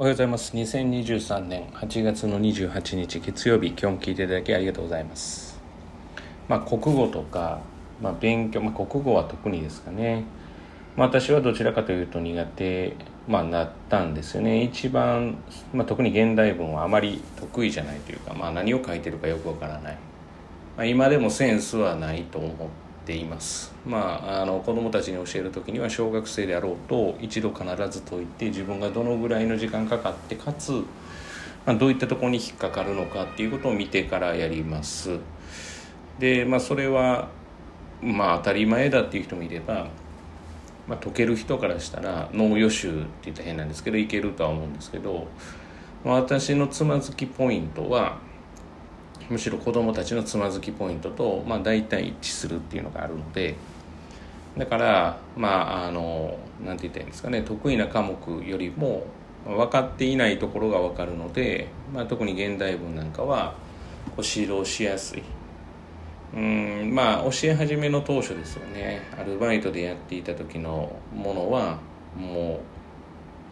おはようございます。2023年8月の28日月曜日。今日も聞いていただきありがとうございます。まあ国語とか、まあ、勉強、まあ、国語は特にですかね、まあ、私はどちらかというと苦手、まあ、なったんですよね。一番、まあ、特に現代文はあまり得意じゃないというか、まあ、何を書いてるかよくわからない、まあ、今でもセンスはないと思ってています。まああの子どもたちに教える時には小学生であろうと一度必ず解いて自分がどのぐらいの時間かかってかつ、まあ、どういったところに引っかかるのかっていうことを見てからやります。でまあそれはまあ当たり前だっていう人もいればまあ、解ける人からしたら脳予習って言ったら変なんですけどいけるとは思うんですけど私のつまずきポイントはむしろ子どもたちのつまずきポイントと、まあ、大体一致するっていうのがあるのでだからまああのなんて言ったらいいんですかね得意な科目よりも分かっていないところが分かるので、まあ、特に現代文なんかは指導しやすい。うんまあ教え始めの当初ですよね。アルバイトでやっていた時のものはもう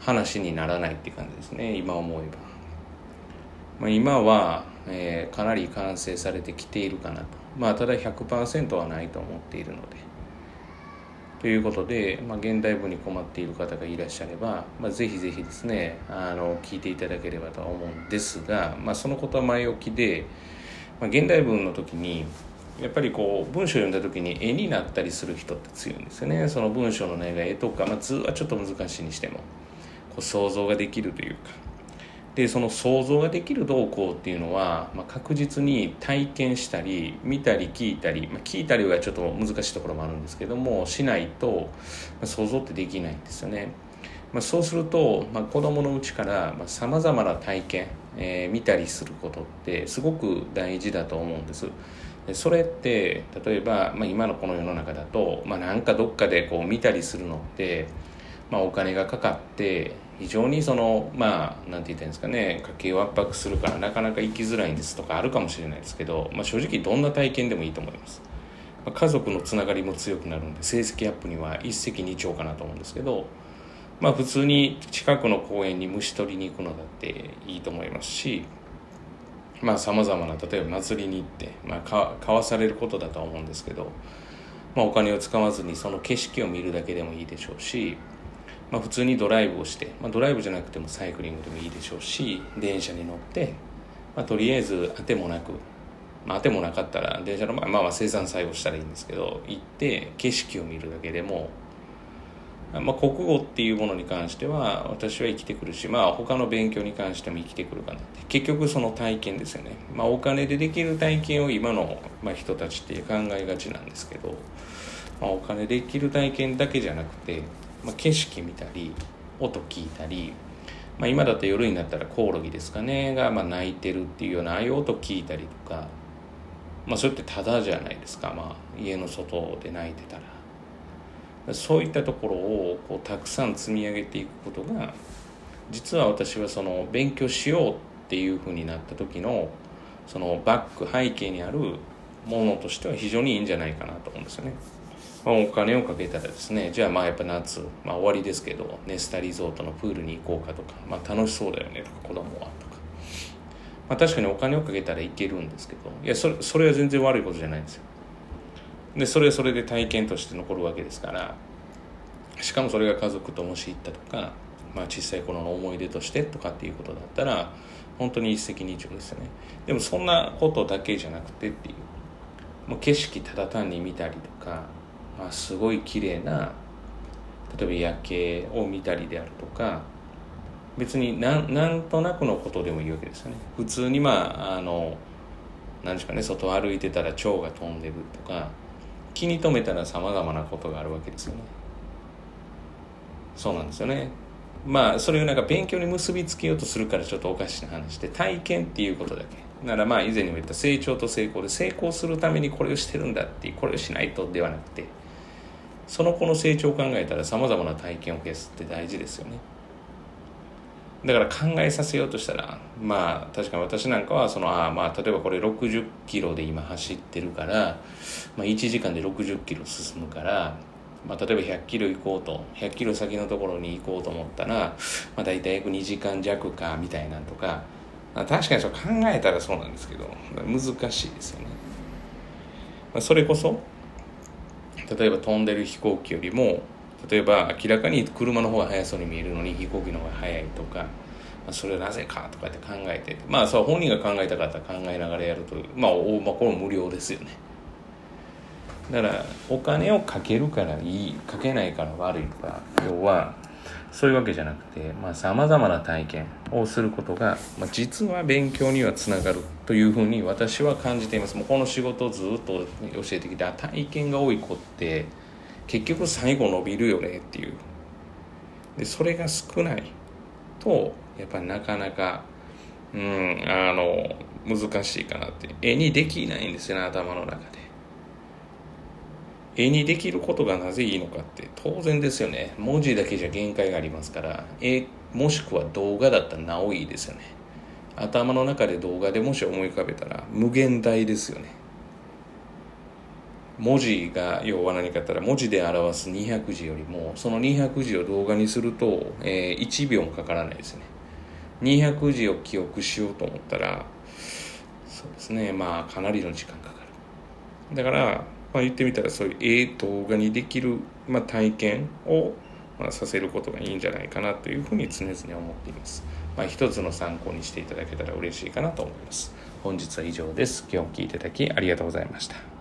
話にならないって感じですね今思えば、まあ、今はえー、かなり完成されてきているかなと。まあただ100%はないと思っているので。ということで、まあ、現代文に困っている方がいらっしゃれば、まあ、ぜひぜひですねあの聞いていただければとは思うんですが、まあ、そのことは前置きで、まあ、現代文の時にやっぱりこう文章を読んだ時に絵になったりする人って強いんですよね。その文章の内容が絵とか、まあ、図はちょっと難しいにしてもこう想像ができるというか。でその想像ができる動向っていうのは、まあ、確実に体験したり見たり聞いたり、まあ、聞いたりはちょっと難しいところもあるんですけどもしないと、まあ、想像ってできないんですよね。まあ、そうすると、まあ、子どものうちからさまざ、まな体験、えー、見たりすることってすごく大事だと思うんです。でそれって例えば、まあ、今のこの世の中だと、まあ、なんかどっかでこう見たりするのって、まあ、お金がかかって非常にそのまあなんて言ったらいいんですかね家計を圧迫するからなかなか生きづらいんですとかあるかもしれないですけど、まあ、正直どんな体験でもいいと思います、まあ、家族のつながりも強くなるんで成績アップには一石二鳥かなと思うんですけどまあ普通に近くの公園に虫取りに行くのだっていいと思いますしまあさまざまな例えば祭りに行って、まあ、買わされることだとは思うんですけど、まあ、お金を使わずにその景色を見るだけでもいいでしょうしまあ、普通にドライブをして、まあ、ドライブじゃなくてもサイクリングでもいいでしょうし電車に乗って、まあ、とりあえず当てもなく、まあ、当てもなかったら電車の前、まあ、まあ生産作業したらいいんですけど行って景色を見るだけでも、まあ、国語っていうものに関しては私は生きてくるし、まあ、他の勉強に関しても生きてくるかなって。結局その体験ですよね、まあ、お金でできる体験を今の、まあ、人たちって考えがちなんですけど、まあ、お金できる体験だけじゃなくてまあ、景色見たり音聞いたり、まあ、今だと夜になったらコオロギですかねがまあ鳴いてるっていうようなああいう音聞いたりとか、まあ、それってただじゃないですか、まあ、家の外で鳴いてたらそういったところをこうたくさん積み上げていくことが実は私はその勉強しようっていうふうになった時のそのバック背景にあるものとしては非常にいいんじゃないかなと思うんですよね。まあ、お金をかけたらですねじゃあまあやっぱ夏、まあ、終わりですけどネスタリゾートのプールに行こうかとか、まあ、楽しそうだよねとか子供はとか、まあ、確かにお金をかけたらいけるんですけどいやそれそれは全然悪いことじゃないんですよ。でそれはそれで体験として残るわけですからしかもそれが家族ともし行ったとか、まあ、小さい頃の思い出としてとかっていうことだったら本当に一石二鳥ですよね。でもそんなことだけじゃなくてっていうもう景色ただ単に見たりとかあ、すごい綺麗な例えば夜景を見たりであるとか別になんなんとなくのことでもいいわけですよね。普通にまああの何ですかね外歩いてたら蝶が飛んでるとか気に留めたらさまざまなことがあるわけですよね。そうなんですよね。まあそれをなんか勉強に結びつけようとするからちょっとおかしな話で体験っていうことだけ。ならまあ以前にも言った成長と成功で成功するためにこれをしてるんだってこれをしないとではなくてその子の成長を考えたらさまざまな体験を消すって大事ですよね。だから考えさせようとしたらまあ確かに私なんかはそのあまあ例えばこれ60キロで今走ってるから、まあ、1時間で60キロ進むからまあ、例えば100キロ行こうと100キロ先のところに行こうと思ったら、まあ、大体約2時間弱かみたいなとか、まあ、確かにそう考えたらそうなんですけど難しいですよね、まあ、それこそ例えば飛んでる飛行機よりも例えば明らかに車の方が速そうに見えるのに飛行機の方が速いとか、まあ、それはなぜかとかって考えてまあそう本人が考えたかったら考えながらやるとまあ、ま、これ無料ですよね。だからお金をかけるからいいかけないから悪いとか要はそういうわけじゃなくてさまざ、まな体験をすることが、まあ、実は勉強にはつながるというふうに私は感じています。もうこの仕事をずっと教えてきた体験が多い子って結局最後伸びるよねっていう。でそれが少ないとやっぱりなかなかうんあの難しいかなって。絵にできないんですよね頭の中で。絵にできることがなぜいいのかって当然ですよね。文字だけじゃ限界がありますから。絵もしくは動画だったらなおいいですよね。頭の中で動画でもし思い浮かべたら無限大ですよね。文字が要は何かったら文字で表す200字よりもその200字を動画にすると、えー、1秒もかからないですね。200字を記憶しようと思ったらそうですね。まあかなりの時間かかる。だからまあ、言ってみたらそういうええ動画にできる、まあ、体験を、まあ、させることがいいんじゃないかなというふうに常々思っています。まあ、一つの参考にしていただけたら嬉しいかなと思います。本日は以上です。今日も聞いていただきありがとうございました。